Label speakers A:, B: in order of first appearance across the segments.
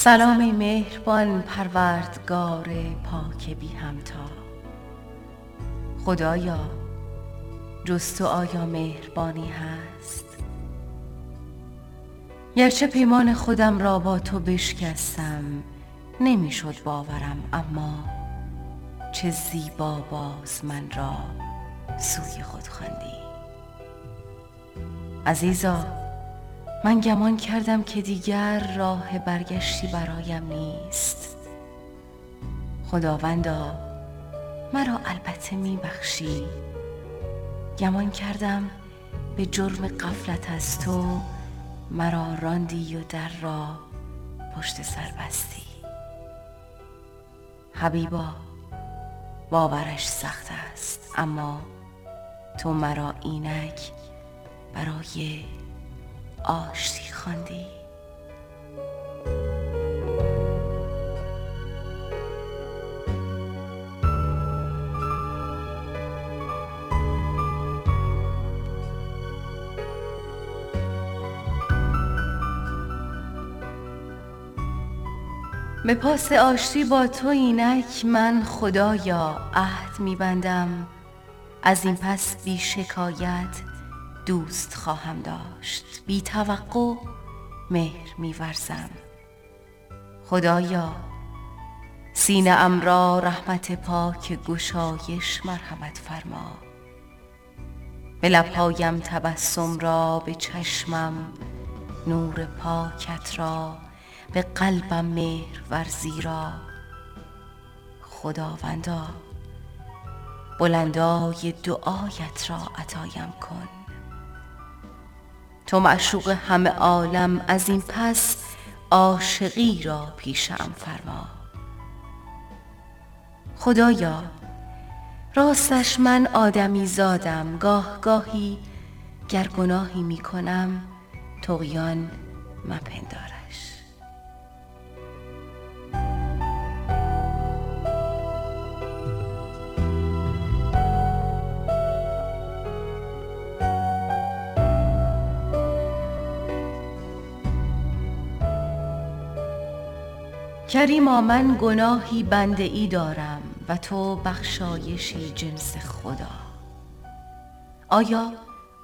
A: سلام مهربان پروردگار پاک بی همتا. خدایا جز تو آیا مهربانی هست. گرچه پیمان خودم را با تو بشکستم نمی‌شد باورم اما چه زیبا باز من را سوی خود خواندی. عزیزا من گمان کردم که دیگر راه برگشتی برایم نیست. خداوندا مرا البته میبخشی. گمان کردم به جرم قفلت از تو مرا راندی و در را پشت سر بستی. حبیبا باورش سخت است اما تو مرا اینک برای آشتی خواندی؟ به پاس آشتی با تو اینک من خدایا عهد میبندم. از این پس بی شکایت دوست خواهم داشت. بی توقع مهر میورزم خدایا سینه ام را رحمت پاک گشایش مرحمت فرما. به لبهایم تبسم را به چشمم نور پاکت را به قلبم مهر ورزی را. خداوندا بلندای دعایت را عطایم کن. تو معشوق همه عالم از این پس عاشقی را پیشم فرما. خدایا راستش من آدمی زادم گاه گاهی گر گناهی می کنم طغیان مپندار کریما من گناهی بنده ای دارم و تو بخشایشی جنس خدا. آیا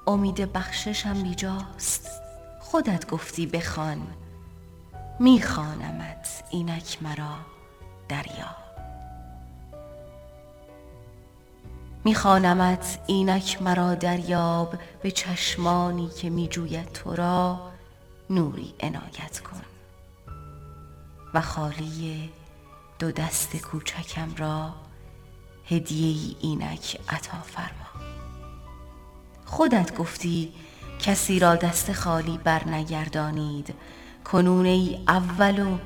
A: امید بخششم بیجاست؟ خودت گفتی بخوان میخوانمت اینک مرا دریا. میخوانمت اینک مرا دریاب به چشمانی که میجوید تو را نوری عنایت کن. و خالی دو دست کوچکم را هدیه ای اینک عطا فرما. خودت گفتی کسی را دست خالی بر نگردانید کنون ای اول و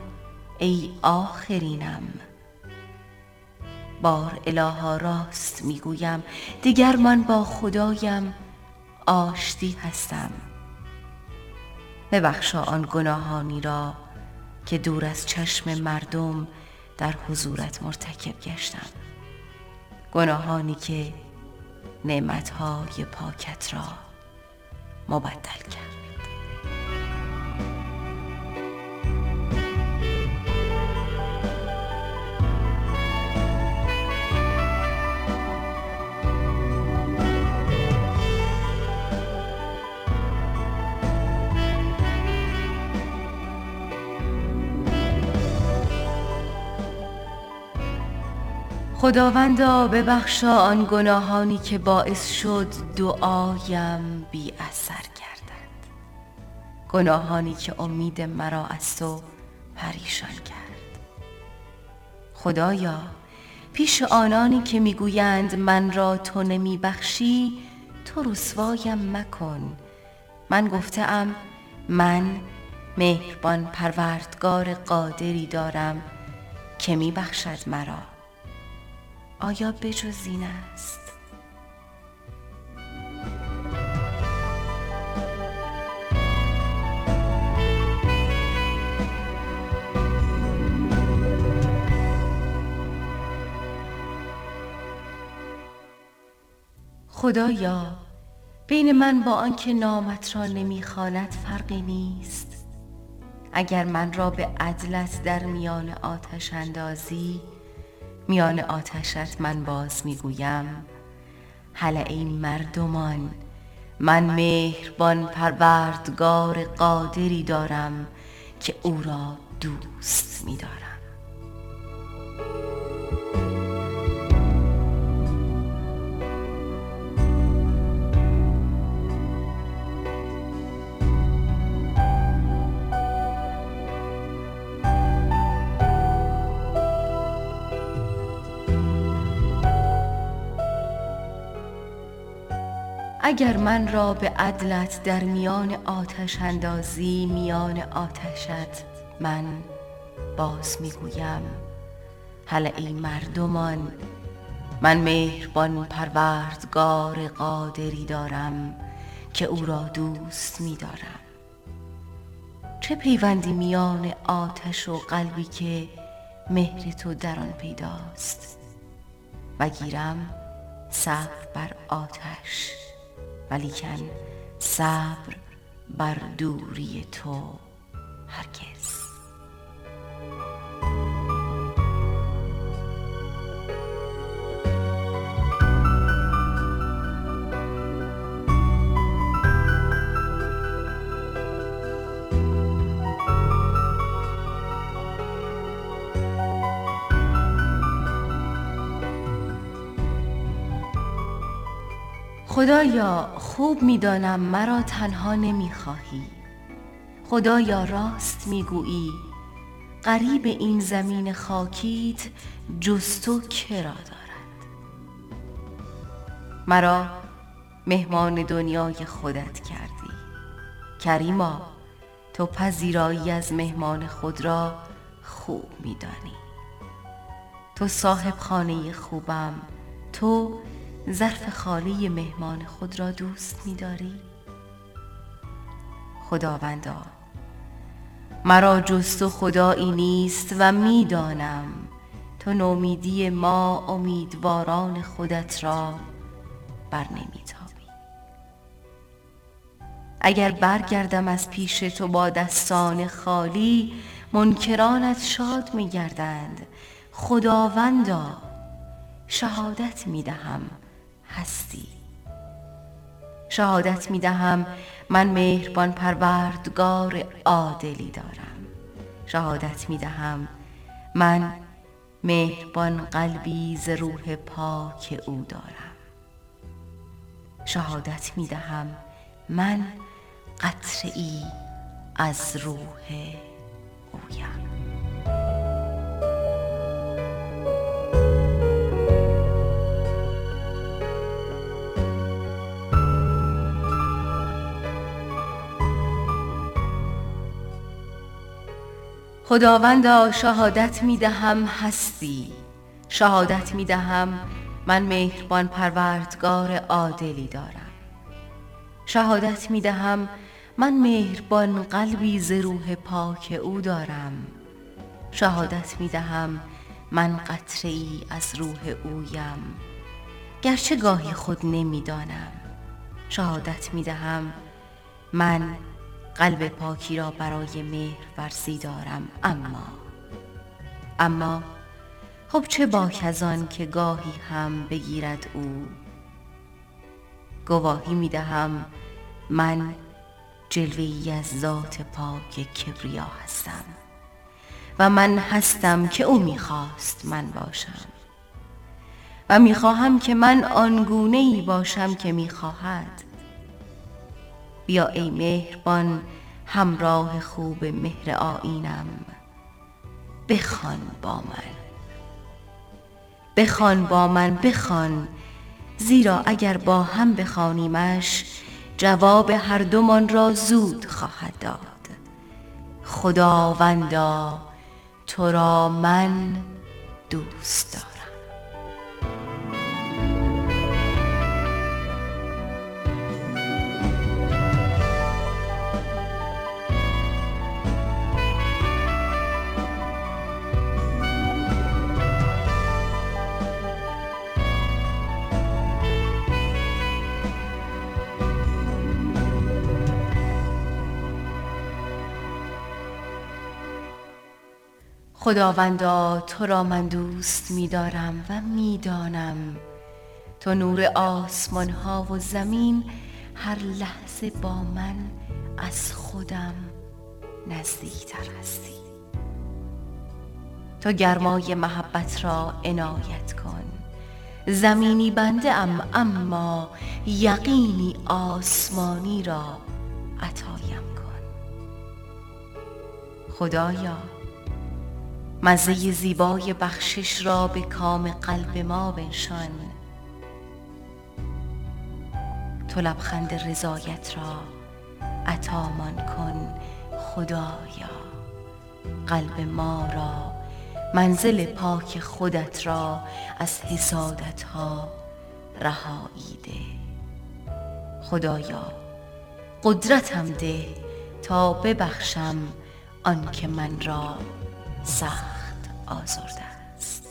A: ای آخرینم. بار الها راست می‌گویم دیگر من با خدایم آشتی هستم. ببخشا آن گناهانی را که دور از چشم مردم در حضورت مرتکب گشتم. گناهانی که نعمتهای پاکت را مبدل کرد. خداوندا ببخشا آن گناهانی که باعث شد دعایم بی اثر گردد. گناهانی که امید مرا از تو پریشان کرد. خدایا پیش آنانی که می‌گویند من را تو نمی بخشی تو رسوایم مکن. من گفتم من مهربان پروردگار قادری دارم که می بخشد مرا. آیا بجز این است؟ خدایا بین من با آنکه نامت را نمی‌خواند فرقی نیست. اگر من را به عدلت در میان آتش اندازی میان آتشت من باز می‌گویم. هله ای مردمان من مهربان پروردگار قادری دارم که او را دوست می‌دارم. اگر من را به عدلت در میان آتش اندازی میان آتشت من باز می‌گویم. هله ای مردمان من مهربان پروردگار قادری دارم که او را دوست می‌دارم. چه پیوندی میان آتش و قلبی که مهر تو در آن پیداست؟ و گیرم صبر بر آتش. ولیکن صبر بر دوری تو هرگز. خدایا خوب می‌دانم مرا تنها نمی‌خواهی. خدایا راست می‌گویی. غریب این زمین خاکیت جز تو کرا دارد؟ مرا مهمان دنیای خودت کردی. کریما تو پذیرایی از مهمان خود را خوب میدانی. تو صاحب خانه خوبم تو ظرف خالی مهمان خود را دوست می داری؟ خداوندا مرا جز تو خدایی نیست و می‌دانم تو نومیدی ما امیدواران خودت را بر نمیتابی. اگر برگردم از پیش تو با دستان خالی منکرانت شاد میگردند. خداوندا شهادت می‌دهم. هستی. شهادت می دهم من مهربان پروردگار عادلی دارم. شهادت می دهم من مهربان قلبی ز روح پاک او دارم. شهادت می دهم من قطره ای از روح اویم. خداوندا شهادت می دهم هستی. شهادت می دهم من مهربان پروردگار عادلی دارم. شهادت می دهم من مهربان قلبی ز روح پاک او دارم. شهادت می دهم من قطره ای از روح اویم. گرچه گاهی خود نمی‌دانم. شهادت می دهم من قلب پاکی را برای مهر ورزی دارم اما اما خب چه باک از آن که گاهی هم بگیرد او؟ گواهی می دهم من جلوه از ذات پاک کبریا هستم و من هستم که او می‌خواست من باشم. و می‌خواهم که من آنگونه ای باشم که می‌خواهد. بیا ای مهربان همراه خوب مهر آینم بخوان با من. بخوان با من بخوان. زیرا اگر با هم بخوانیمش جواب هر دومان را زود خواهد داد. خداوندا تو را من دوست دارم. خداوندا تو را من دوست می دارم و می دانم تو نور آسمان ها و زمین هر لحظه با من از خودم نزدیکتر هستی. تو گرمای محبت را عنایت کن. زمینی بنده ام اما یقینی آسمانی را عطایم کن. خدایا مزه زیبای بخشش را به کام قلب ما بنشان. تو لبخند رضایت را عطامان کن خدایا. قلب ما را منزل پاک خودت را از حسادت ها رهایی ده. خدایا قدرتم ده تا ببخشم آنکه من را سخت آزرده است.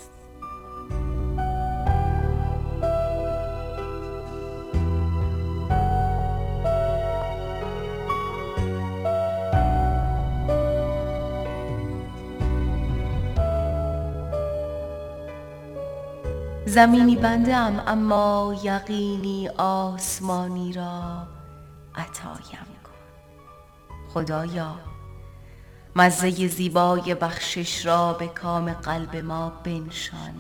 A: زمینی بنده ام اما یقینی آسمانی را عطایم کن. خدایا مزه زیبای بخشش را به کام قلب ما بنشان.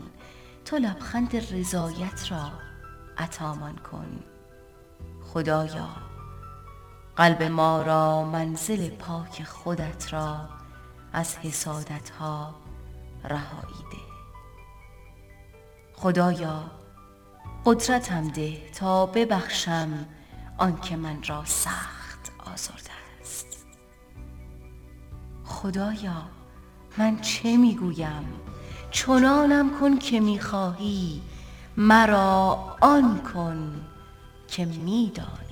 A: تو لبخند رضایت را عطامان کن. خدایا قلب ما را منزل پاک خودت را از حسادت ها رهایی ده. خدایا قدرتم ده تا ببخشم آنکه من را سخت آزرده است خدایا من چه می‌گویم؟ چنانم کن که می‌خواهی مرا آن کن که میدانی.